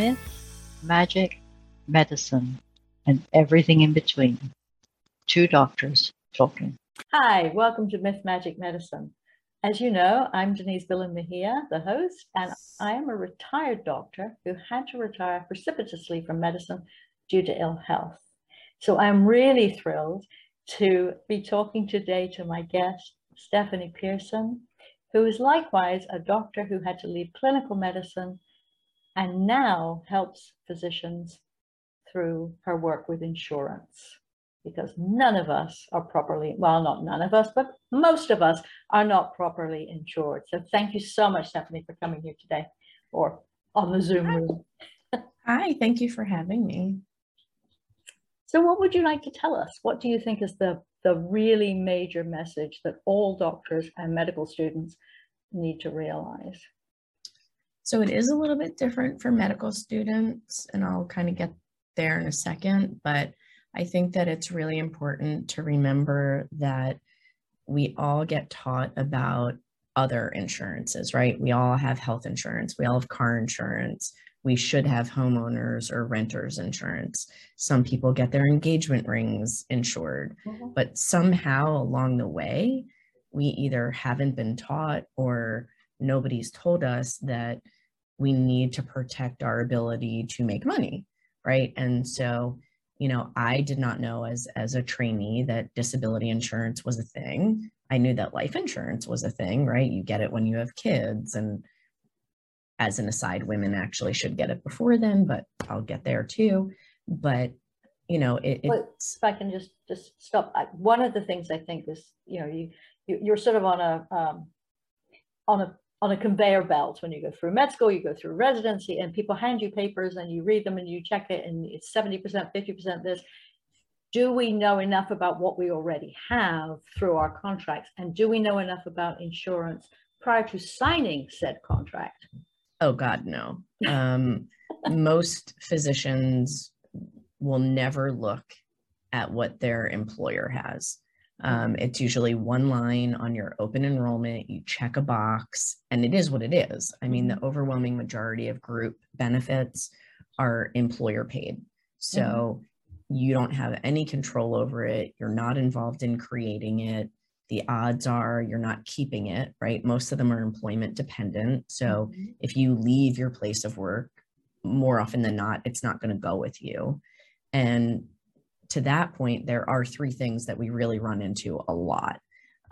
myth, magic, medicine, and everything in between. Two doctors talking. Hi, welcome to Myth Magic Medicine. As you know, I'm Denise Billen Mejia, the host, and I am a retired doctor who had to retire precipitously from medicine due to ill health. So I'm really thrilled to be talking today to my guest, Stephanie Pearson, who is likewise a doctor who had to leave clinical medicine and now helps physicians through her work with insurance because none of us are properly, well, not none of us, but most of us are not properly insured. So thank you so much, Stephanie, for coming here today or on the Zoom room. Hi, thank you for having me. So what would you like to tell us? What do you think is the, the really major message that all doctors and medical students need to realize? So it is a little bit different for medical students, and I'll kind of get there in a second, but I think that it's really important to remember that we all get taught about other insurances, right? We all have health insurance, we all have car insurance, we should have homeowners or renters insurance. Some people get their engagement rings insured, mm-hmm. but somehow along the way, we either haven't been taught or nobody's told us that we need to protect our ability to make money, right? And so, you know, I did not know as as a trainee that disability insurance was a thing. I knew that life insurance was a thing, right? You get it when you have kids and as an aside, women actually should get it before then, but I'll get there too. But you know, it, it's. If I can just just stop. One of the things I think is, you know, you, you are sort of on a um, on a on a conveyor belt when you go through med school, you go through residency, and people hand you papers and you read them and you check it, and it's seventy percent, fifty percent this. Do we know enough about what we already have through our contracts, and do we know enough about insurance prior to signing said contract? Oh God, no. Um, most physicians will never look at what their employer has. Um, it's usually one line on your open enrollment. You check a box, and it is what it is. I mean, the mm-hmm. overwhelming majority of group benefits are employer paid. So mm-hmm. you don't have any control over it. You're not involved in creating it the odds are you're not keeping it, right? Most of them are employment dependent. So mm-hmm. if you leave your place of work, more often than not, it's not going to go with you. And to that point, there are three things that we really run into a lot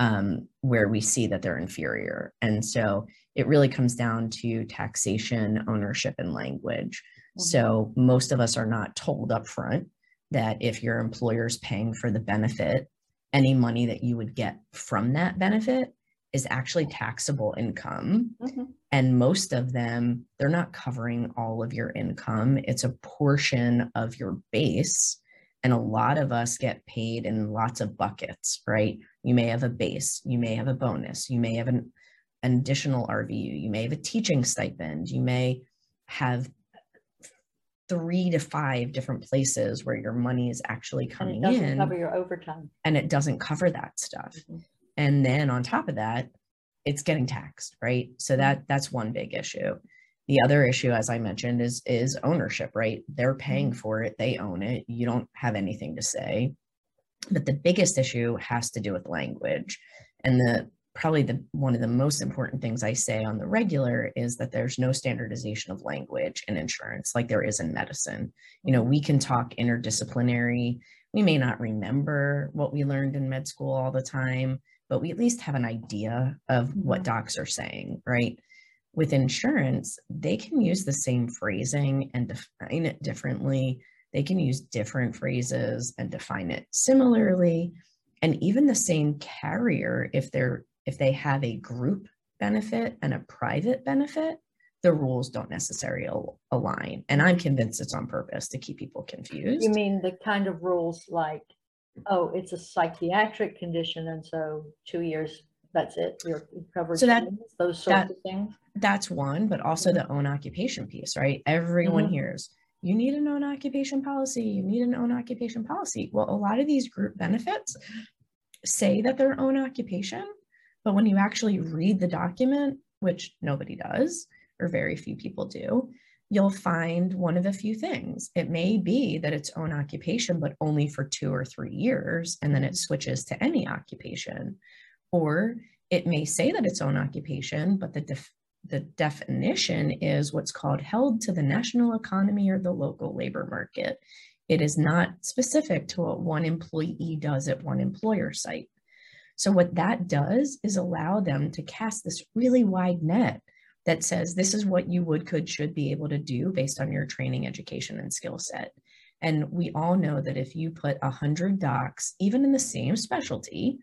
um, where we see that they're inferior. And so it really comes down to taxation, ownership, and language. Mm-hmm. So most of us are not told up front that if your employer is paying for the benefit any money that you would get from that benefit is actually taxable income. Mm-hmm. And most of them, they're not covering all of your income, it's a portion of your base. And a lot of us get paid in lots of buckets, right? You may have a base, you may have a bonus, you may have an, an additional RVU, you may have a teaching stipend, you may have three to five different places where your money is actually coming and it in. Cover your overtime, and it doesn't cover that stuff. Mm-hmm. And then on top of that, it's getting taxed, right? So mm-hmm. that that's one big issue. The other issue, as I mentioned, is is ownership, right? They're paying mm-hmm. for it, they own it. You don't have anything to say. But the biggest issue has to do with language. And the probably the one of the most important things I say on the regular is that there's no standardization of language in insurance like there is in medicine. You know, we can talk interdisciplinary. We may not remember what we learned in med school all the time, but we at least have an idea of what mm-hmm. docs are saying, right? With insurance, they can use the same phrasing and define it differently. They can use different phrases and define it similarly and even the same carrier if they're if they have a group benefit and a private benefit, the rules don't necessarily align. And I'm convinced it's on purpose to keep people confused. You mean the kind of rules like, oh, it's a psychiatric condition, and so two years, that's it, you're covered. So that those sorts that, of things. That's one, but also the own occupation piece, right? Everyone mm-hmm. hears you need an own occupation policy. You need an own occupation policy. Well, a lot of these group benefits say that they're own occupation, but when you actually read the document, which nobody does, or very few people do, you'll find one of a few things. It may be that it's own occupation, but only for two or three years, and then it switches to any occupation. Or it may say that it's own occupation, but the, def- the definition is what's called held to the national economy or the local labor market. It is not specific to what one employee does at one employer site. So, what that does is allow them to cast this really wide net that says this is what you would, could, should be able to do based on your training, education, and skill set. And we all know that if you put 100 docs, even in the same specialty,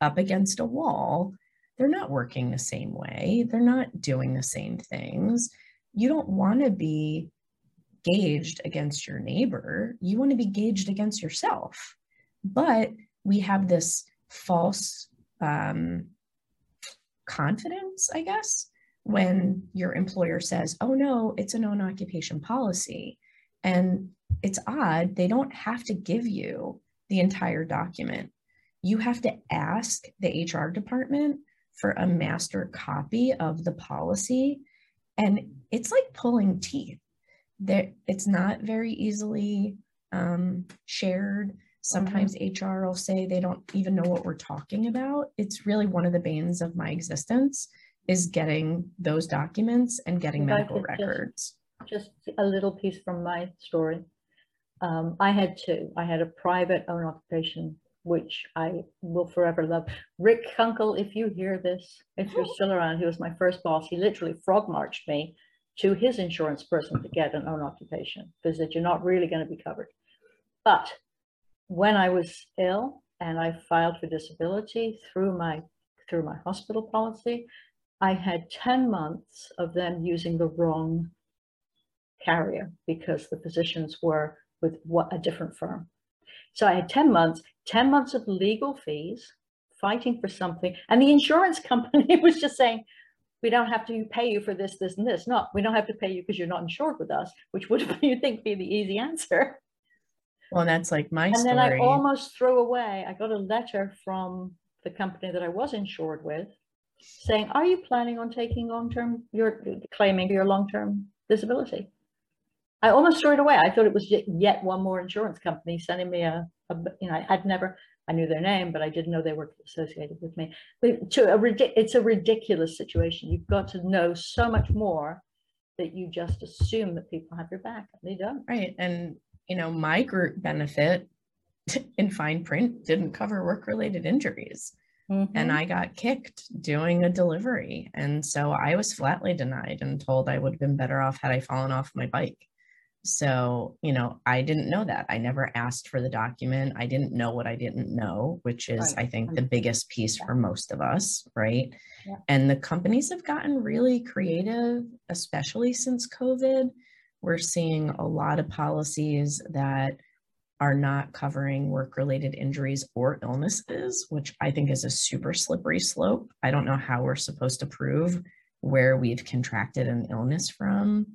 up against a wall, they're not working the same way. They're not doing the same things. You don't want to be gauged against your neighbor. You want to be gauged against yourself. But we have this false um, confidence, I guess, when your employer says, oh no, it's an own occupation policy. And it's odd, they don't have to give you the entire document. You have to ask the HR department for a master copy of the policy. And it's like pulling teeth. There, it's not very easily um, shared. Sometimes mm-hmm. HR will say they don't even know what we're talking about. It's really one of the banes of my existence is getting those documents and getting medical records. Just, just, a little piece from my story. Um, I had two. I had a private own occupation, which I will forever love. Rick Kunkel, if you hear this, if you're oh. still around, he was my first boss. He literally frog marched me to his insurance person to get an own occupation because that you're not really going to be covered. But when I was ill and I filed for disability through my through my hospital policy, I had 10 months of them using the wrong carrier because the physicians were with what a different firm. So I had 10 months, 10 months of legal fees, fighting for something. And the insurance company was just saying, we don't have to pay you for this, this, and this. No, we don't have to pay you because you're not insured with us, which would you think be the easy answer. Well, that's like my and story. then I almost threw away. I got a letter from the company that I was insured with saying, are you planning on taking long-term, you're claiming your long-term disability? I almost threw it away. I thought it was yet one more insurance company sending me a, a you know, I had never, I knew their name, but I didn't know they were associated with me. To a, it's a ridiculous situation. You've got to know so much more that you just assume that people have your back and they don't. Right. And, you know, my group benefit in fine print didn't cover work related injuries. Mm-hmm. And I got kicked doing a delivery. And so I was flatly denied and told I would have been better off had I fallen off my bike. So, you know, I didn't know that. I never asked for the document. I didn't know what I didn't know, which is, right. I think, the biggest piece for most of us, right? Yeah. And the companies have gotten really creative, especially since COVID. We're seeing a lot of policies that are not covering work related injuries or illnesses, which I think is a super slippery slope. I don't know how we're supposed to prove where we've contracted an illness from.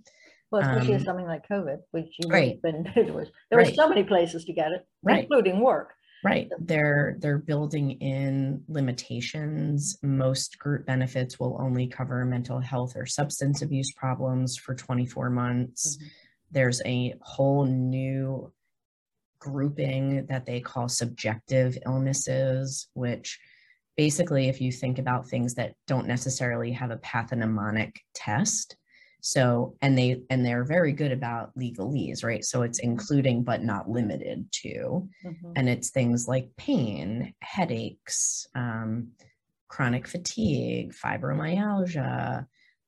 Well, especially um, something like COVID, which you right. been there was there right. were so many places to get it, right. including work. Right. They're they're building in limitations. Most group benefits will only cover mental health or substance abuse problems for 24 months. Mm-hmm. There's a whole new grouping that they call subjective illnesses, which basically, if you think about things that don't necessarily have a pathognomonic test, so and they and they're very good about legalese, right? So it's including but not limited to, mm-hmm. and it's things like pain, headaches, um, chronic fatigue, fibromyalgia,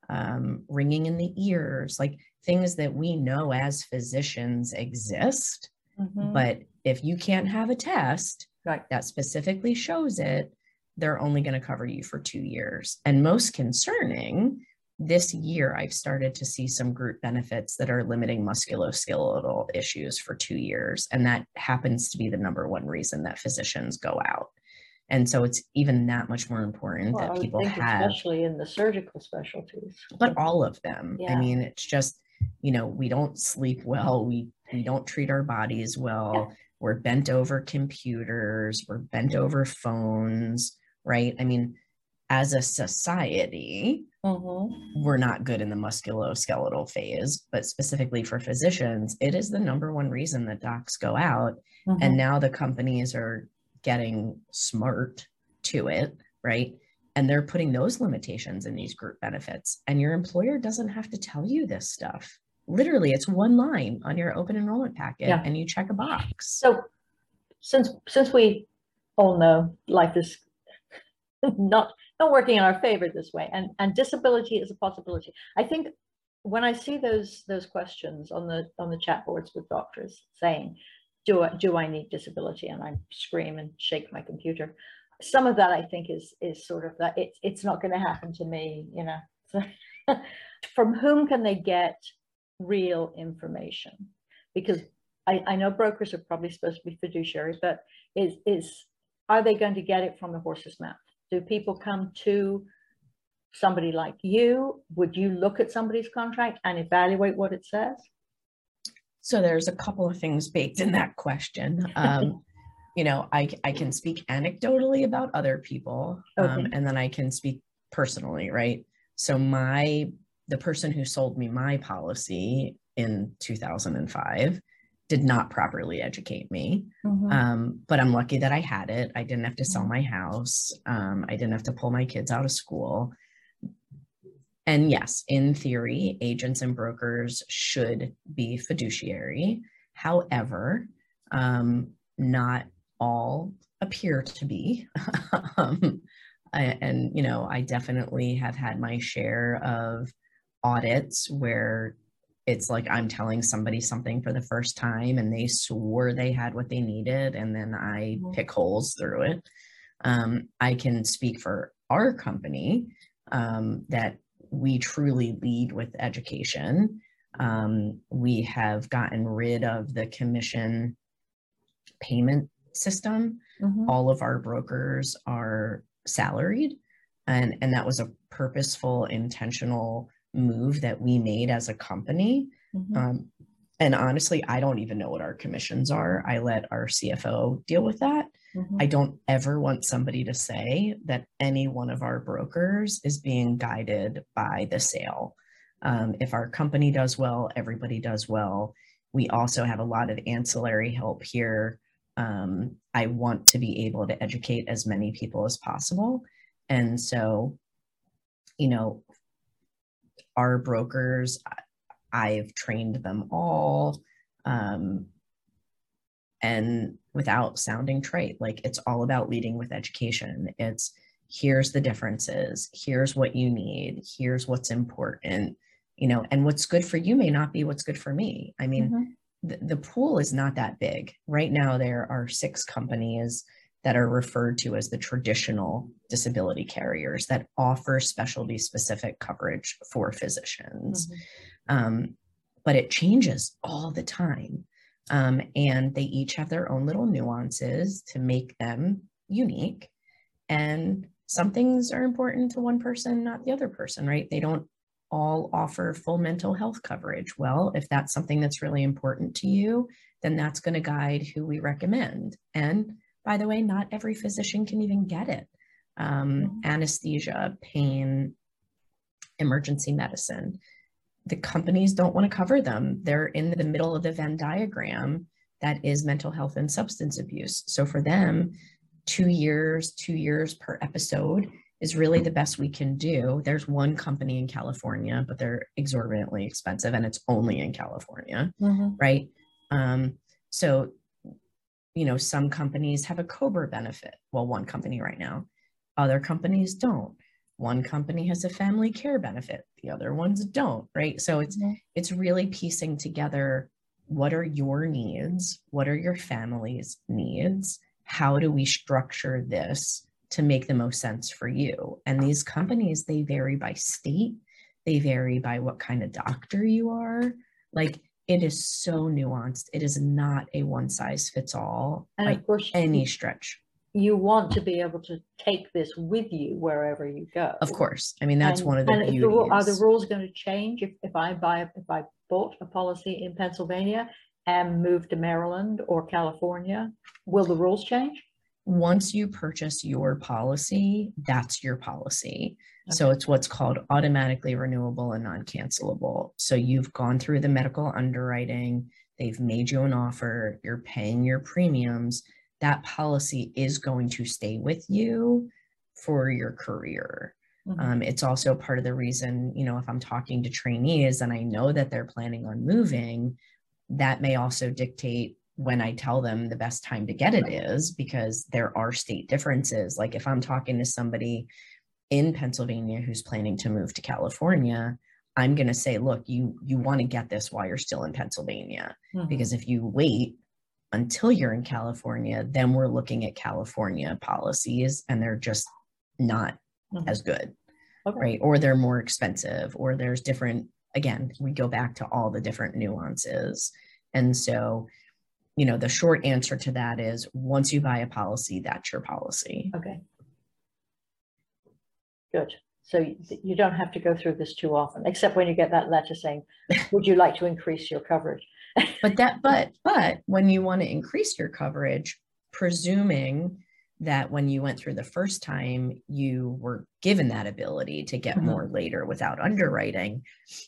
um, ringing in the ears, like things that we know as physicians exist Mm-hmm. But if you can't have a test right. that specifically shows it, they're only going to cover you for two years. And most concerning, this year I've started to see some group benefits that are limiting musculoskeletal issues for two years. And that happens to be the number one reason that physicians go out. And so it's even that much more important well, that people have, especially in the surgical specialties, but all of them. Yeah. I mean, it's just you know we don't sleep well we we don't treat our bodies well we're bent over computers we're bent over phones right i mean as a society, Mhm. we're not good in the musculoskeletal phase, but specifically for physicians, it is the number one reason that docs go out. Mhm. And now the companies are getting smart to it, right? And they're putting those limitations in these group benefits. And your employer doesn't have to tell you this stuff. Literally, it's one line on your open enrollment packet Yeah. and you check a box. So since since we all know life is not not working in our favor this way and and disability is a possibility. I think when I see those those questions on the on the chat boards with doctors saying, do I do I need disability? And I scream and shake my computer. Some of that I think is is sort of that it's it's not going to happen to me, you know. From whom can they get real information? Because I, I know brokers are probably supposed to be fiduciary, but is, is, are they going to get it from the horse's mouth? Do people come to somebody like you? Would you look at somebody's contract and evaluate what it says? So there's a couple of things baked in that question. Um, you know, I, I can speak anecdotally about other people, um, and then I can speak personally, right? So my the person who sold me my policy in 2005 did not properly educate me. Um, but I'm lucky that I had it. I didn't have to sell Mhm. my house. Um, I didn't have to pull my kids out of school. And yes, in theory, agents and brokers should be fiduciary. However, um, not all appear to be. um, I- and, you know, I definitely have had my share of audits where it's like I'm telling somebody something for the first time and they swore they had what they needed, and then I Mhm. pick holes through it. Um, I can speak for our company um, that we truly lead with education. Um, we have gotten rid of the commission payment system Mhm. all of our brokers are salaried and and that was a purposeful intentional move that we made as a company Mhm. um, and honestly i don't even know what our commissions are i let our cfo deal with that Mhm. i don't ever want somebody to say that any one of our brokers is being guided by the sale um, if our company does well everybody does well we also have a lot of ancillary help here um, I want to be able to educate as many people as possible. And so, you know, our brokers, I've trained them all. Um, and without sounding trite, like it's all about leading with education. It's here's the differences, here's what you need, here's what's important, you know, and what's good for you may not be what's good for me. I mean, Mhm. the, the pool is not that big. Right now, there are six companies that are referred to as the traditional disability carriers that offer specialty specific coverage for physicians. Mhm. Um, but it changes all the time. Um, and they each have their own little nuances to make them unique. And some things are important to one person, not the other person, right? They don't all offer full mental health coverage. Well, if that's something that's really important to you, then that's going to guide who we recommend. And by the way, not every physician can even get it. Um, Mhm. Anesthesia, pain, emergency medicine. The companies don't want to cover them. They're in the middle of the Venn diagram that is mental health and substance abuse. So for them, two years, two years per episode is really the best we can do. There's one company in California, but they're exorbitantly expensive and it's only in California, Mhm. right? Um, so, you know, some companies have a COBRA benefit. Well, one company right now, other companies don't. One company has a family care benefit, the other ones don't, right? So it's Mhm. it's really piecing together what are your needs, what are your family's needs, how do we structure this to make the most sense for you? And these companies, they vary by state, they vary by what kind of doctor you are. Like it is so nuanced. It is not a one size fits all And of course, any stretch. you want to be able to take this with you wherever you go. Of course. I mean, that's And- one of the and beauties. ru- Are the rules going to change if, if I buy, if I bought a policy in Pennsylvania and moved to Maryland or California? Will the rules change? once you purchase your policy, that's your policy. So it's what's called automatically renewable and non-cancelable. So you've gone through the medical underwriting, they've made you an offer, you're paying your premiums. That policy is going to stay with you for your career. Mhm. Um, it's also part of the reason, you know, if I'm talking to trainees and I know that they're planning on moving, that may also dictate when I tell them the best time to get it is because there are state differences. Like if I'm talking to somebody in Pennsylvania who's planning to move to California, I'm going to say, look, you you want to get this while you're still in Pennsylvania Mhm. because if you wait until you're in California, then we're looking at California policies and they're just not Mhm. as good Okay. right? Or they're more expensive, or there's different, again, we go back to all the different nuances. And so, you know, the short answer to that is once you buy a policy, that's your policy. Okay. Good. So you you don't have to go through this too often, except when you get that letter saying, would you like to increase your coverage? But that, but, but when you want to increase your coverage, presuming that when you went through the first time, you were given that ability to get Mhm. more later without underwriting,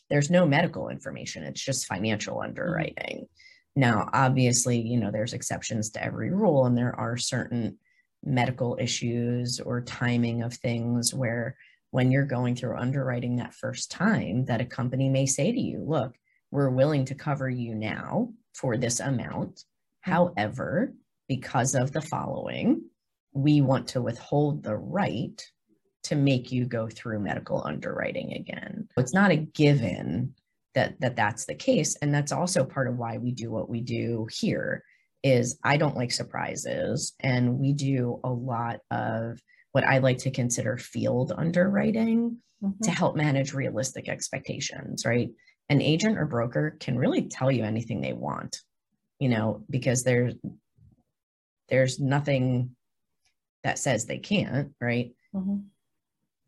there's no medical information. It's just financial underwriting. Now, obviously, you know, there's exceptions to every rule, and there are certain medical issues or timing of things where when you're going through underwriting that first time, that a company may say to you, look, we're willing to cover you now for this amount. However, because of the following, we want to withhold the right to make you go through medical underwriting again. It's not a given that, that that's the case. And that's also part of why we do what we do here is I don't like surprises. And we do a lot of what I like to consider field underwriting Mhm. to help manage realistic expectations, right? An agent or broker can really tell you anything they want, you know, because there's there's nothing that says they can't, right? Mhm.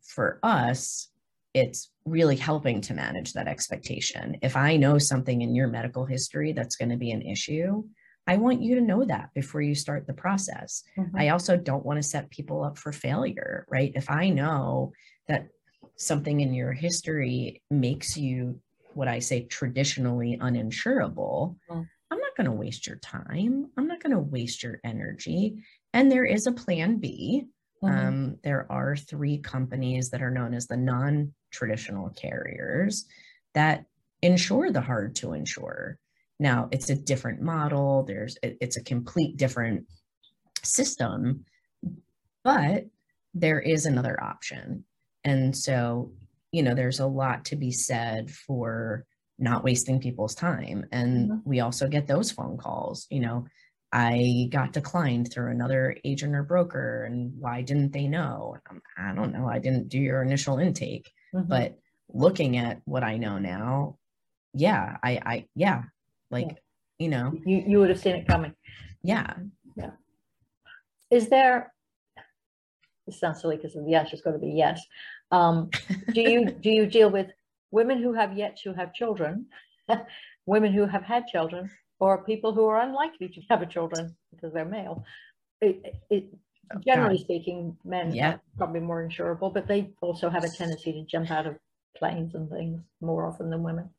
For us, it's really helping to manage that expectation. If I know something in your medical history that's going to be an issue, I want you to know that before you start the process. Mhm. I also don't want to set people up for failure, right? If I know that something in your history makes you what I say traditionally uninsurable, Mm. I'm not going to waste your time. I'm not going to waste your energy. And there is a plan B. Mhm. Um, there are three companies that are known as the non traditional carriers that insure the hard to insure. Now, it's a different model, there's it- it's a complete different system, but there is another option. And so, you know, there's a lot to be said for not wasting people's time. And Mhm. we also get those phone calls, you know, I got declined through another agent or broker, and why didn't they know? Um, I don't know. I didn't do your initial intake, Mhm. but looking at what I know now, yeah, I, I, yeah, like, Yeah. you know, You, you would have seen it coming. yeah, Yeah. Is there, this sounds silly because the answer's going to be yes. Um, do you, do you deal with women who have yet to have children, women who have had children, or people who are unlikely to have a children because they're male? It, it, Oh, generally speaking, men Yeah. are probably more insurable, but they also have a tendency to jump out of planes and things more often than women.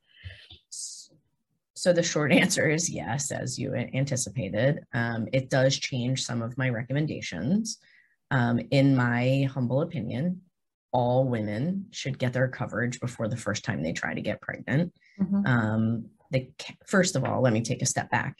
So the short answer is yes, as you anticipated. Um, it does change some of my recommendations. Um, in my humble opinion, all women should get their coverage before the first time they try to get pregnant. Mhm. Um, the first of all, let me take a step back.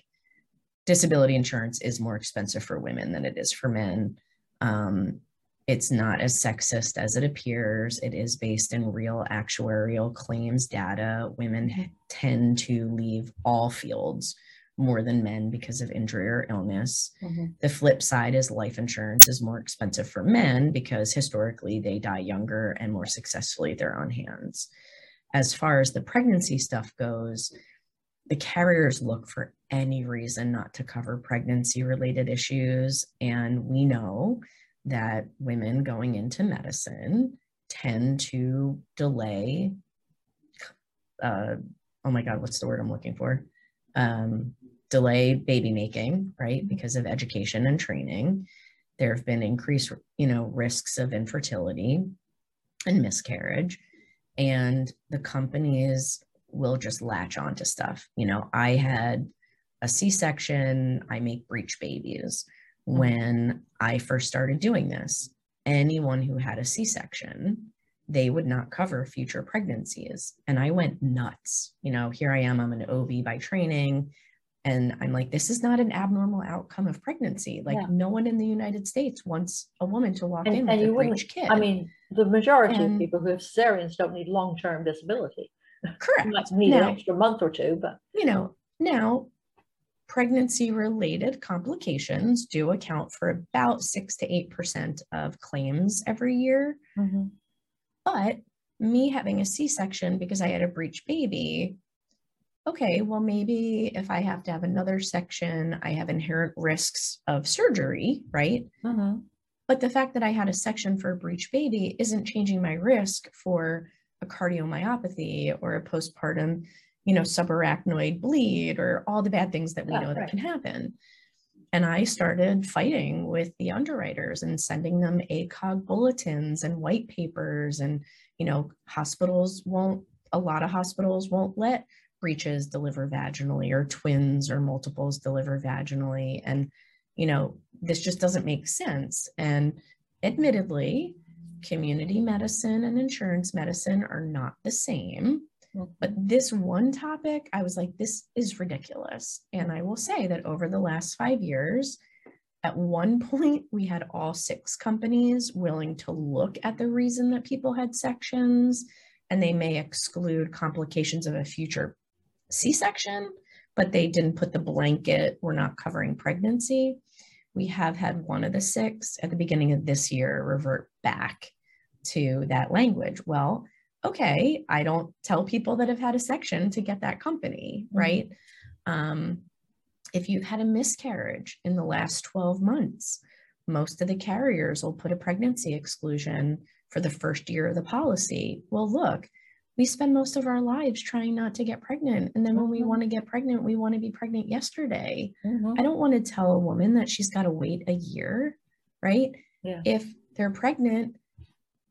Disability insurance is more expensive for women than it is for men. Um, it's not as sexist as it appears. It is based in real actuarial claims data. Women tend to leave all fields more than men because of injury or illness. Mhm. The flip side is life insurance is more expensive for men because historically they die younger and more successfully their own hands. As far as the pregnancy stuff goes, the carriers look for any reason not to cover pregnancy related issues. And we know that women going into medicine tend to delay, uh, oh my God, what's the word I'm looking for? Um, delay baby making, right? Because of education and training. there have been increased, you know, risks of infertility and miscarriage. And the companies will just latch on to stuff. You know, I had a C section, I make breech babies. Mm-hmm. When I first started doing this, anyone who had a C section, they would not cover future pregnancies. And I went nuts. You know, here I am, I'm an OB by training. And I'm like, this is not an abnormal outcome of pregnancy. Like, yeah. no one in the United States wants a woman to walk and, in and with a breech kid. I mean, the majority and, of people who have cesareans don't need long term disability. Correct. might need now, an extra month or two, but. You know, now pregnancy related complications do account for about 6 to 8% of claims every year. Mm-hmm. But me having a C section because I had a breech baby okay, well, maybe if I have to have another section, I have inherent risks of surgery, right? Mm-hmm. But the fact that I had a section for a breech baby isn't changing my risk for a cardiomyopathy or a postpartum, you know, subarachnoid bleed or all the bad things that we yeah, know right. that can happen. And I started fighting with the underwriters and sending them ACOG bulletins and white papers. And, you know, hospitals won't, a lot of hospitals won't let breeches deliver vaginally or twins or multiples deliver vaginally and you know this just doesn't make sense and admittedly community medicine and insurance medicine are not the same but this one topic i was like this is ridiculous and i will say that over the last 5 years at one point we had all six companies willing to look at the reason that people had sections and they may exclude complications of a future C-section, but they didn't put the blanket, we're not covering pregnancy. We have had one of the six at the beginning of this year revert back to that language. Well, okay, I don't tell people that have had a section to get that company, mm-hmm. right? Um, if you've had a miscarriage in the last 12 months, most of the carriers will put a pregnancy exclusion for the first year of the policy. Well, look, we spend most of our lives trying not to get pregnant. And then when we mm-hmm. want to get pregnant, we want to be pregnant yesterday. Mm-hmm. I don't want to tell a woman that she's got to wait a year, right? Yeah. If they're pregnant,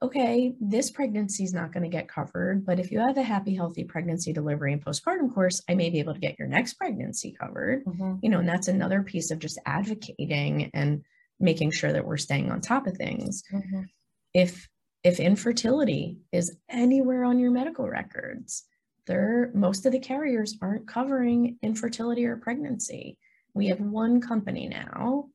okay, this pregnancy is not going to get covered. But if you have a happy, healthy pregnancy, delivery, and postpartum course, I may be able to get your next pregnancy covered. Mm-hmm. You know, and that's another piece of just advocating and making sure that we're staying on top of things. Mm-hmm. If if infertility is anywhere on your medical records, there most of the carriers aren't covering infertility or pregnancy. We have one company now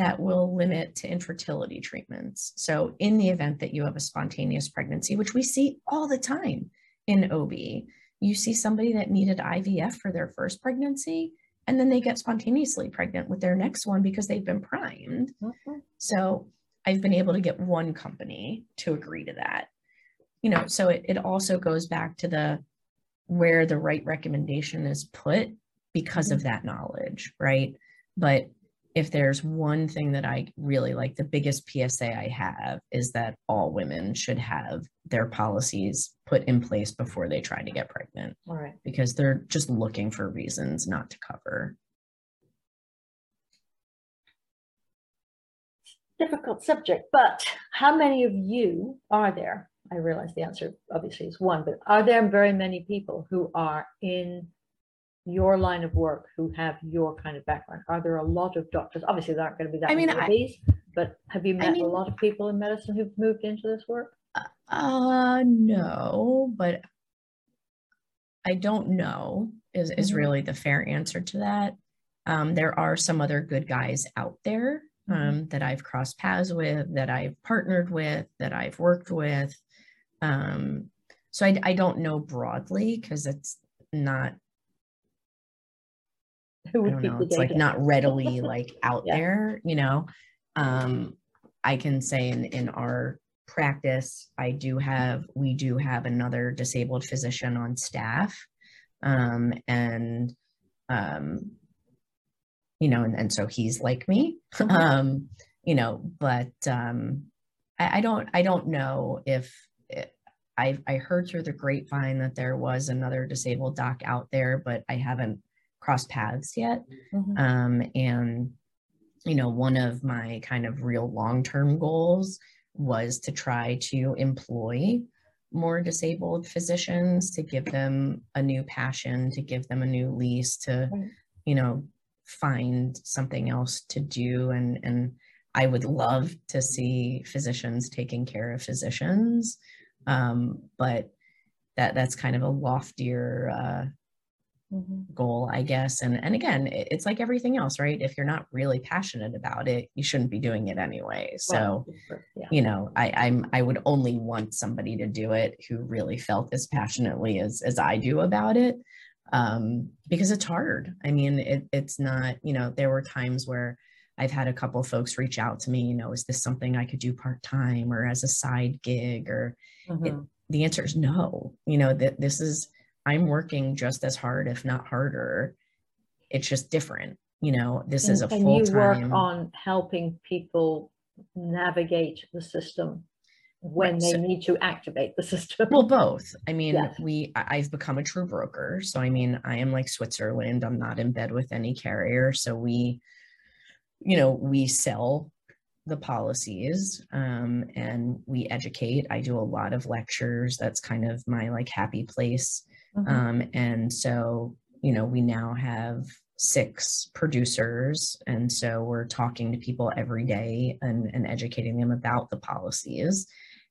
that will limit to infertility treatments. So in the event that you have a spontaneous pregnancy, which we see all the time in OB, you see somebody that needed IVF for their first pregnancy and then they get spontaneously pregnant with their next one because they've been primed. Mm-hmm. So I've been able to get one company to agree to that. You know, so it, it also goes back to the where the right recommendation is put because mm-hmm. of that knowledge, right? But if there's one thing that I really like, the biggest PSA I have is that all women should have their policies put in place before they try to get pregnant. All right. Because they're just looking for reasons not to cover. difficult subject, but how many of you are there? I realize the answer obviously is one, but are there very many people who are in your line of work who have your kind of background? Are there a lot of doctors? Obviously, there aren't going to be that I many mean, of these, but have you met I mean, a lot of people in medicine who've moved into this work? Uh, no, but I don't know is, is mm-hmm. really the fair answer to that. Um, there are some other good guys out there Mm-hmm. um, that I've crossed paths with, that I've partnered with, that I've worked with. Um, so I, I don't know broadly because it's not. Who would I don't know, it's like not readily like out yeah. there, you know. Um, I can say in in our practice, I do have we do have another disabled physician on staff, um, and um, you know, and, and so he's like me, mm-hmm. um, you know, but um, I, I don't, I don't know if it, I, I heard through the grapevine that there was another disabled doc out there, but I haven't crossed paths yet. Mm-hmm. Um, and you know, one of my kind of real long term goals was to try to employ more disabled physicians to give them a new passion, to give them a new lease, to, Right. you know, find something else to do. And, and I would love to see physicians taking care of physicians. Um, but that that's kind of a loftier uh, Mhm. goal, I guess. And and again, it's like everything else, right? If you're not really passionate about it, you shouldn't be doing it anyway. So, yeah. you know, I, I'm I would only want somebody to do it who really felt as passionately as as I do about it. Um, because it's hard. I mean, it, it's not, you know, there were times where I've had a couple folks reach out to me, you know, is this something I could do part-time or as a side gig or Mhm. the answer is no. You know, that this is I'm working just as hard, if not harder. It's just different. You know, this is a And- and full you work time. on helping people navigate the system when Right, they so- need to activate the system. Well, both. I mean, Yes. we I've become a true broker. So I mean, I am like Switzerland. I'm not in bed with any carrier. So we, you know, we sell the policies um, and we educate. I do a lot of lectures. That's kind of my like happy place. Mhm. Um, and so, you know, we now have six producers. And so we're talking to people every day and, and educating them about the policies.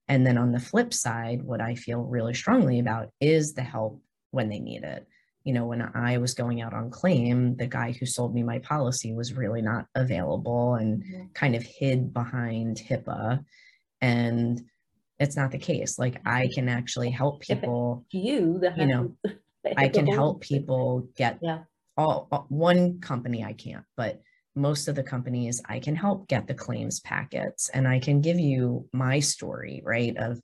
And then on the flip side, what I feel really strongly about is the help when they need it. You know, when I was going out on claim, the guy who sold me my policy was really not available and Mhm. kind of hid behind HIPAA. And it's not the case. Like I can actually help people You, the you know, I can help people get Yeah. all, all- one company I can't, but most of the companies I can help get the claims packets and I can give you my story, right? Of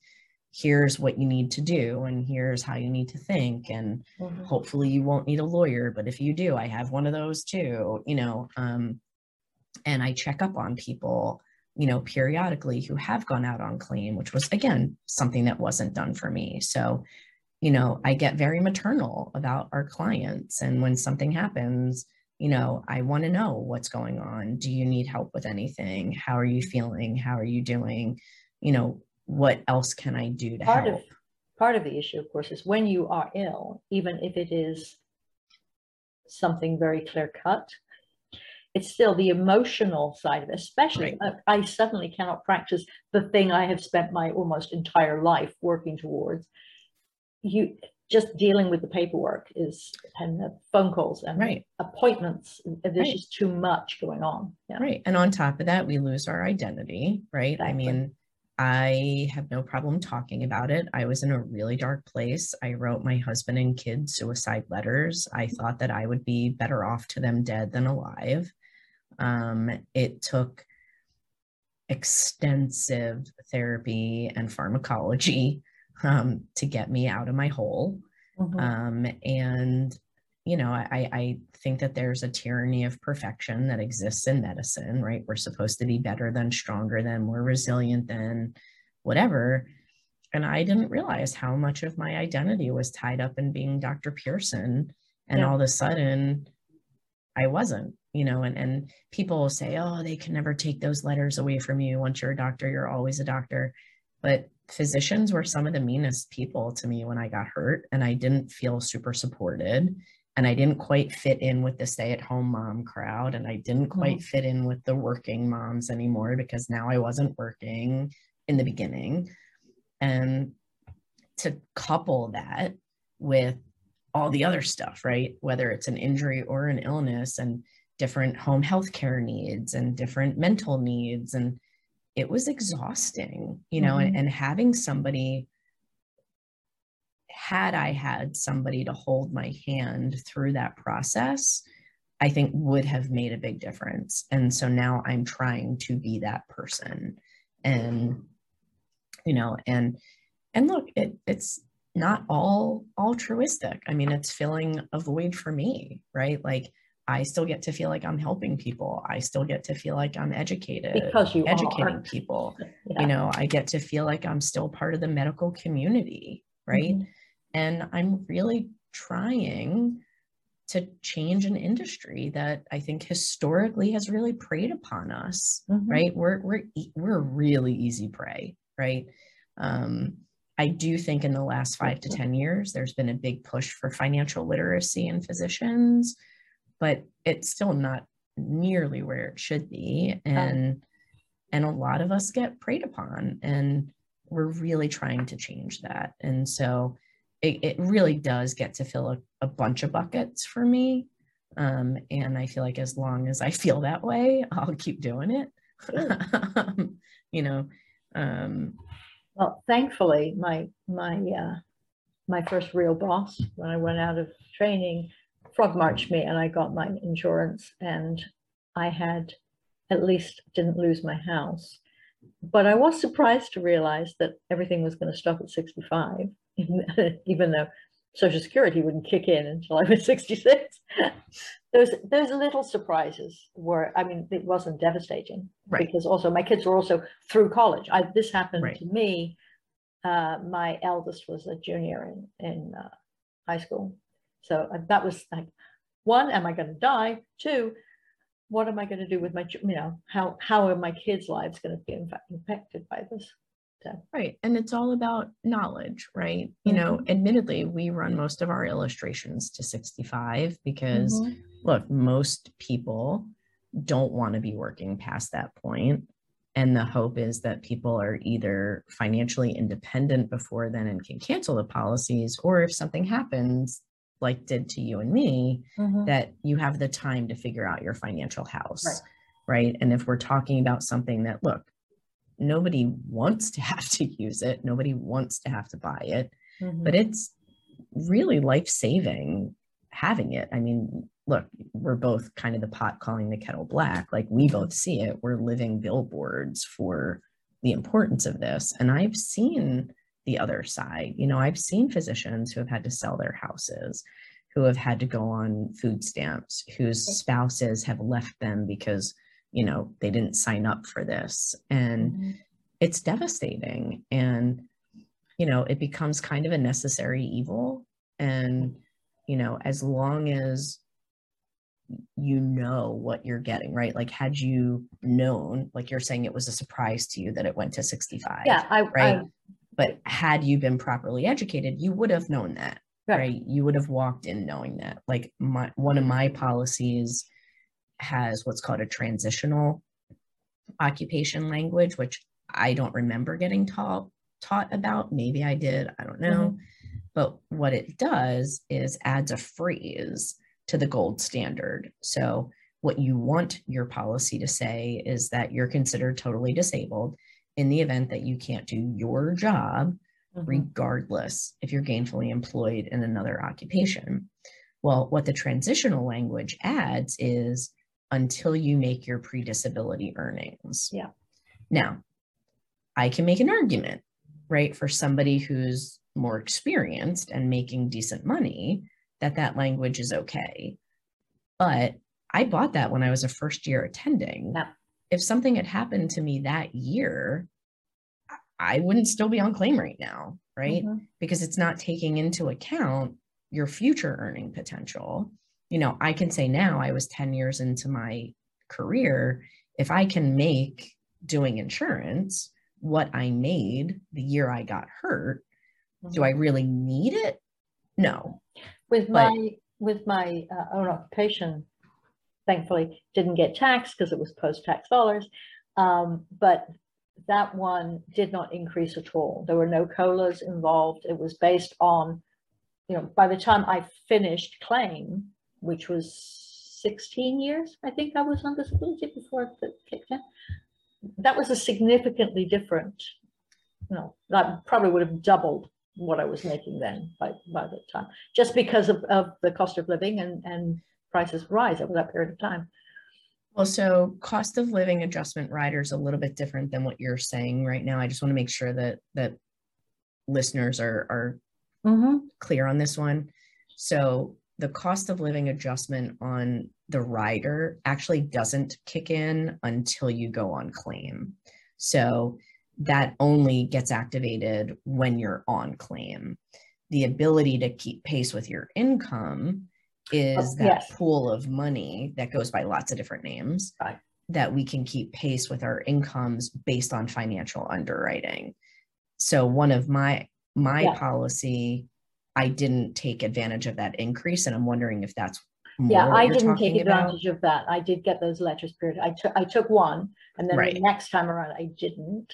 here's what you need to do and here's how you need to think and Mhm. hopefully you won't need a lawyer, but if you do, I have one of those too, you know, um, and I check up on people, you know, periodically who have gone out on claim, which was again, something that wasn't done for me. So, you know, I get very maternal about our clients. And when something happens, you know, I want to know what's going on. Do you need help with anything? How are you feeling? How are you doing? You know, what else can I do to Part of, help? part of the issue, of course, is when you are ill, even if it is something very clear cut, it's still the emotional side of it, especially Right. I suddenly cannot practice the thing I have spent my almost entire life working towards. You just dealing with the paperwork is and the phone calls and Right. appointments. There's Right. just too much going on. Yeah. Right. And on top of that, we lose our identity, right? I mean, I have no problem talking about it. I was in a really dark place. I wrote my husband and kids suicide letters. I mm-hmm. thought that I would be better off to them dead than alive. Um, it took extensive therapy and pharmacology um, to get me out of my hole. Mhm. Um, and, you know, I, I think that there's a tyranny of perfection that exists in medicine, right? We're supposed to be better than, stronger than, more resilient than, whatever. And I didn't realize how much of my identity was tied up in being Dr. Pearson. And Yeah. all of a sudden, I wasn't, you know, and, and people will say, oh, they can never take those letters away from you. Once you're a doctor, you're always a doctor. But physicians were some of the meanest people to me when I got hurt, and I didn't feel super supported. And I didn't quite fit in with the stay at home mom crowd, and I didn't quite mm-hmm. fit in with the working moms anymore because now I wasn't working in the beginning. And to couple that with all the other stuff, right? Whether it's an injury or an illness, and different home health care needs, and different mental needs, and it was exhausting, you know, and, mm-hmm. and having somebody, had I had somebody to hold my hand through that process, I think would have made a big difference. And so now I'm trying to be that person. And, you know, and, and look, it, it's not all altruistic. I mean, it's filling a void for me, right? Like, I still get to feel like I'm helping people. I still get to feel like I'm educated, Because you educating are. people. Yeah. You know, I get to feel like I'm still part of the medical community, right? Mhm. And I'm really trying to change an industry that I think historically has really preyed upon us, mm-hmm. right? We're we're we're really easy prey, right? Um, I do think in the last five to ten years, there's been a big push for financial literacy in physicians, but it's still not nearly where it should be, and and a lot of us get preyed upon, and we're really trying to change that, and so it, it really does get to fill a, a bunch of buckets for me. Um, and I feel like as long as I feel that way, I'll keep doing it. you know. Um, well, thankfully, my my uh, my first real boss when I went out of training frog marched me, and I got my insurance, and I had at least didn't lose my house. But I was surprised to realize that everything was going to stop at 65. even though Social Security wouldn't kick in until I was 66. those those little surprises were, I mean, it wasn't devastating right. because also my kids were also through college. I, this happened right. to me. Uh, my eldest was a junior in in uh, high school, so that was like, one, am I going to die? Two, what am I going to do with my, you know, how how are my kids' lives going to be impacted by this? Right. And it's all about knowledge, right? You mm-hmm. know, admittedly, we run most of our illustrations to 65 because, mm-hmm. look, most people don't want to be working past that point. And the hope is that people are either financially independent before then and can cancel the policies, or if something happens, like did to you and me, mm-hmm. that you have the time to figure out your financial house. Right. right. And if we're talking about something that, look, nobody wants to have to use it nobody wants to have to buy it mm-hmm. but it's really life saving having it i mean look we're both kind of the pot calling the kettle black like we both see it we're living billboards for the importance of this and i've seen the other side. You know i've seen physicians who have had to sell their houses who have had to go on food stamps whose spouses have left them because you know they didn't sign up for this. And mm-hmm. it's devastating. And you know it becomes kind of a necessary evil. And you know as long as you know what you're getting right? Like had you known like you're saying it was a surprise to you that it went to 65 yeah I, right? I, but had you been properly educated you would have known that right. right you would have walked in knowing that like my one of my policies has what's called a transitional occupation language, which I don't remember getting taught taught about. Maybe I did, I don't know. Mm-hmm. But what it does is adds a phrase to the gold standard. So what you want your policy to say is that you're considered totally disabled in the event that you can't do your job, mm-hmm. regardless if you're gainfully employed in another occupation. Well, what the transitional language adds is until you make your pre-disability earnings. Yeah. Now, I can make an argument, right, for somebody who's more experienced and making decent money that that language is okay. But I bought that when I was a first year attending. Yeah. If something had happened to me that year, I wouldn't still be on claim right now, right? Mm-hmm. Because it's not taking into account your future earning potential you know, I can say now I was 10 years into my career, if I can make doing insurance what I made the year I got hurt, mm-hmm. do I really need it? No. With but, my with my uh, own occupation, thankfully didn't get taxed because it was post-tax dollars. Um, but that one did not increase at all. There were no colas involved. It was based on, you know, by the time I finished claim, which was 16 years, I think I was on disability before it kicked in. That was a significantly different, you know, that probably would have doubled what I was making then by, by that time, just because of, of the cost of living and, and prices rise over that period of time. Well, so cost of living adjustment rider is a little bit different than what you're saying right now. I just want to make sure that that listeners are are mm-hmm. clear on this one. So the cost of living adjustment on the rider actually doesn't kick in until you go on claim. So that only gets activated when you're on claim. The ability to keep pace with your income is that yes. pool of money that goes by lots of different names Right. that we can keep pace with our incomes based on financial underwriting. So one of my my Yeah. policy, I didn't take advantage of that increase, and I'm wondering if that's Yeah, I didn't take talking about. advantage of that. I did get those letters period. I took, I took one and then the next time around I didn't.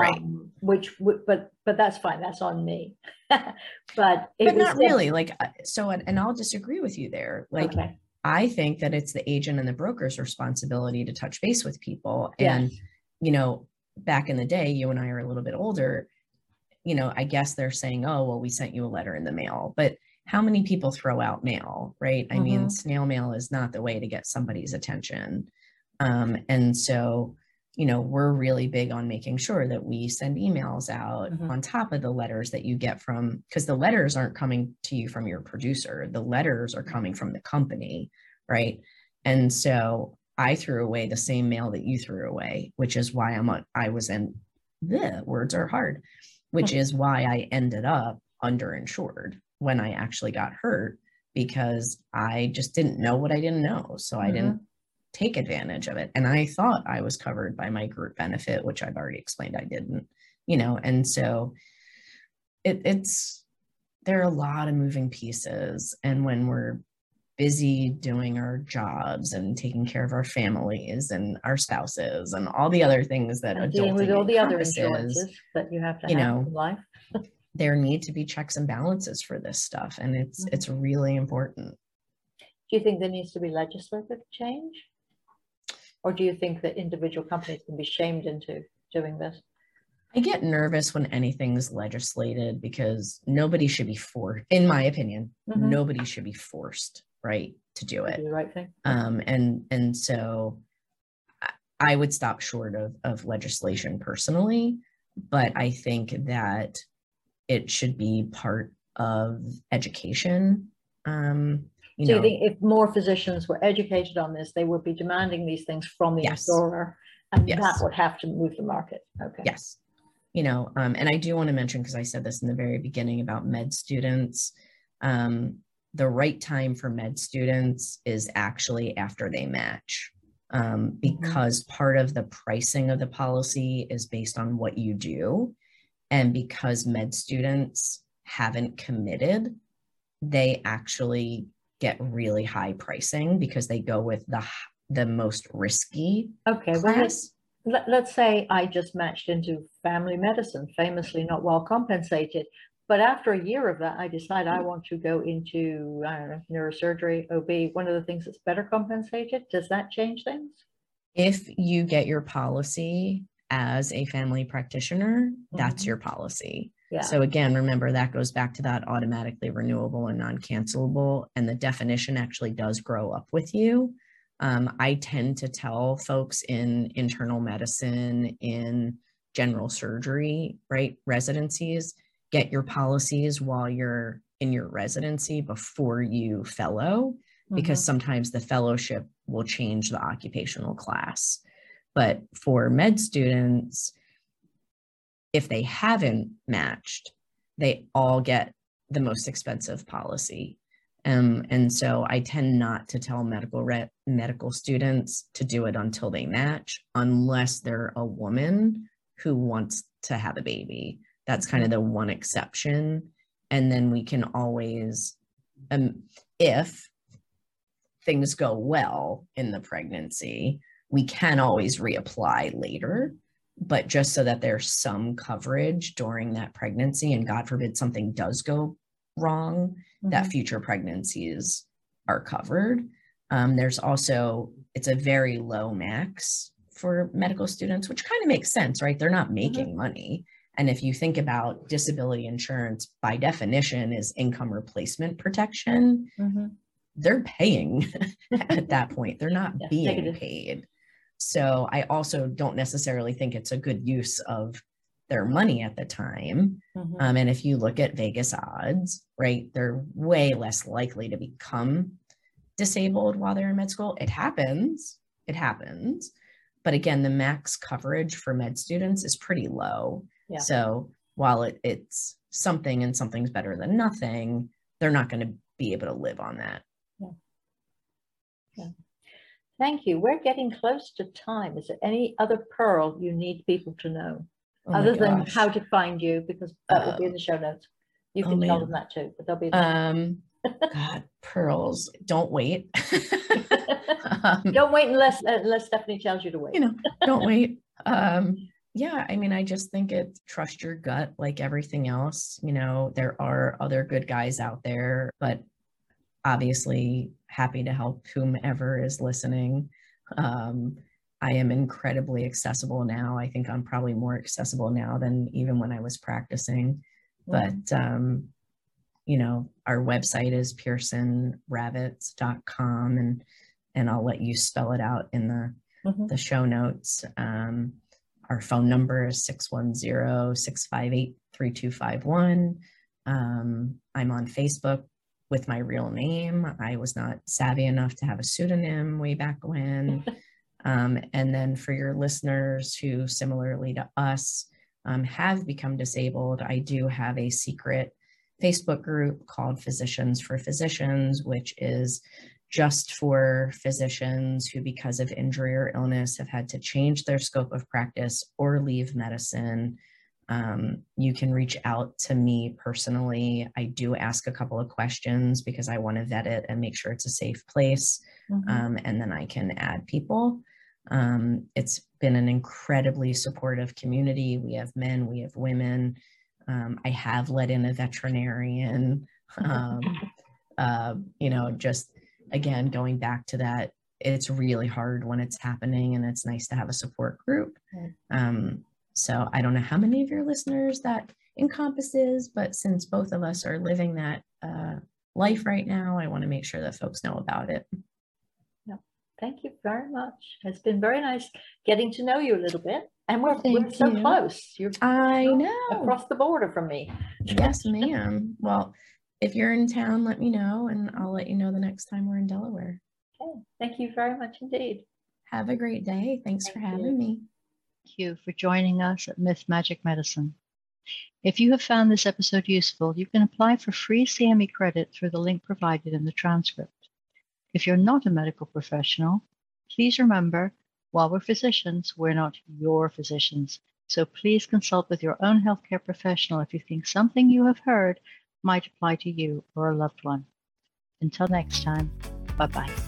Right. Um, Which, but, but that's fine. That's on me. But But not really. Like uh, so, and and I'll disagree with you there. Like Okay, I think that it's the agent and the broker's responsibility to touch base with people. And, you know, back in the day, you and I are a little bit older, you know, I guess they're saying, oh, well, we sent you a letter in the mail. But how many people throw out mail, right? I mean, Mhm. snail mail is not the way to get somebody's attention. Um, and so, you know, we're really big on making sure that we send emails out Mhm. on top of the letters that you get from, because the letters aren't coming to you from your producer, the letters are coming from the company, right? And so I threw away the same mail that you threw away, which is why I'm on, I was in the words are hard, which is why I ended up underinsured when I actually got hurt because I just didn't know what I didn't know. So I didn't take advantage of it. And I thought I was covered by my group benefit, which I've already explained I didn't, you know, and so it, it's there are a lot of moving pieces. And when we're busy doing our jobs and taking care of our families and our spouses and all the other things that and dealing with all the other insurances that you have to you have know, in life. there need to be checks and balances for this stuff and it's Mhm. it's really important Do you think there needs to be legislative change? Or do you think that individual companies can be shamed into doing this? i get nervous when anything's legislated because nobody should be forced in my opinion Mhm. nobody should be forced right to do Do it the right thing? um and and so I- i would stop short of of legislation personally but i think that it should be part of education um you So know you think if more physicians were educated on this, they would be demanding these things from the Yes. insurer? And that would have to move the market, okay? Yes. You know, um, and I do want to mention, because I said this in the very beginning about med students, um, the right time for med students is actually after they match. Um, because part of the pricing of the policy is based on what you do. And because med students haven't committed, they actually get really high pricing because they go with the the most risky Okay, well, let's, class. let, let's say I just matched into family medicine, famously not well compensated. But after a year of that, I decide I want to go into, I don't know, neurosurgery, OB, one of the things that's better compensated. Does that change things? if you get your policy as a family practitioner, that's Mhm. your policy. Yeah, So again, remember that goes back to that automatically renewable and non-cancelable, and the definition actually does grow up with you. Um, I tend to tell folks in internal medicine, in general surgery, right, residencies, get your policies while you're in your residency before you fellow because sometimes the fellowship will change the occupational class. But for med students, if they haven't matched, they all get the most expensive policy. Um, and so I tend not to tell medical re- medical students to do it until they match, unless they're a woman who wants to have a baby. That's kind of the one exception. And then we can always, um, if things go well in the pregnancy, we can always reapply later. But just so that there's some coverage during that pregnancy, and God forbid something does go wrong, that Mhm. future pregnancies are covered. Um, there's also, it's a very low max for medical students, which kind of makes sense, right? They're not making money. And if you think about disability insurance, by definition, is income replacement protection Mhm. they're paying at that point. They're not Yeah, being negative. paid. So I also don't necessarily think it's a good use of their money at the time. Mhm. Um, and if you look at Vegas odds, right, they're way less likely to become disabled while they're in med school. It happens. It happens. But again, the max coverage for med students is pretty low. Yeah. So while it, it's something and something's better than nothing, they're not going to be able to live on that. Thank you. We're getting close to time. Is there any other pearl you need people to know? Oh other than how to find you, because that will be in Um, the show notes. You oh, can tell man. them that too, but they'll be. Um, God, pearls. Don't wait. um, Don't wait unless unless Stephanie tells you to wait. you know, don't wait. Um, yeah, I mean, I just think it trust your gut like everything else. You know, there are other good guys out there, but obviously happy to help whomever is listening. Um, I am incredibly accessible now. I think I'm probably more accessible now than even when I was practicing. But um, you know, our website is pearsonravitz.com and and I'll let you spell it out in the Mhm. the show notes. Um, our phone number is 610-658-3251. Um, I'm on Facebook with my real name. I was not savvy enough to have a pseudonym way back when. Um, and then for your listeners who similarly to us um, have become disabled, I do have a secret Facebook group called Physicians for Physicians, which is just for physicians who, because of injury or illness, have had to change their scope of practice or leave medicine. Um, you can reach out to me personally. I do ask a couple of questions because I want to vet it and make sure it's a safe place. Mhm. Um, and then I can add people. Um, it's been an incredibly supportive community. We have men, we have women. Um, I have let in a veterinarian. Um, uh, you know, just again, going back to that, it's really hard when it's happening and it's nice to have a support group. Right. So I don't know how many of your listeners that encompasses, but since both of us are living that uh, life right now, I want to make sure that folks know about it. Thank you very much. It's been very nice getting to know you a little bit. And we're, we're so you. close. You're I know. across the border from me. Yes, ma'am. Well, if you're in town, let me know and I'll let you know the next time we're in Delaware. Okay. Thank you very much indeed. Have a great day. Thanks for Thank you. having me. You for joining us at Myth Magic Medicine. If you have found this episode useful, you can apply for free CME credit through the link provided in the transcript. If you're not a medical professional, please remember while we're physicians, we're not your physicians. So please consult with your own healthcare professional if you think something you have heard might apply to you or a loved one. Until next time, bye bye.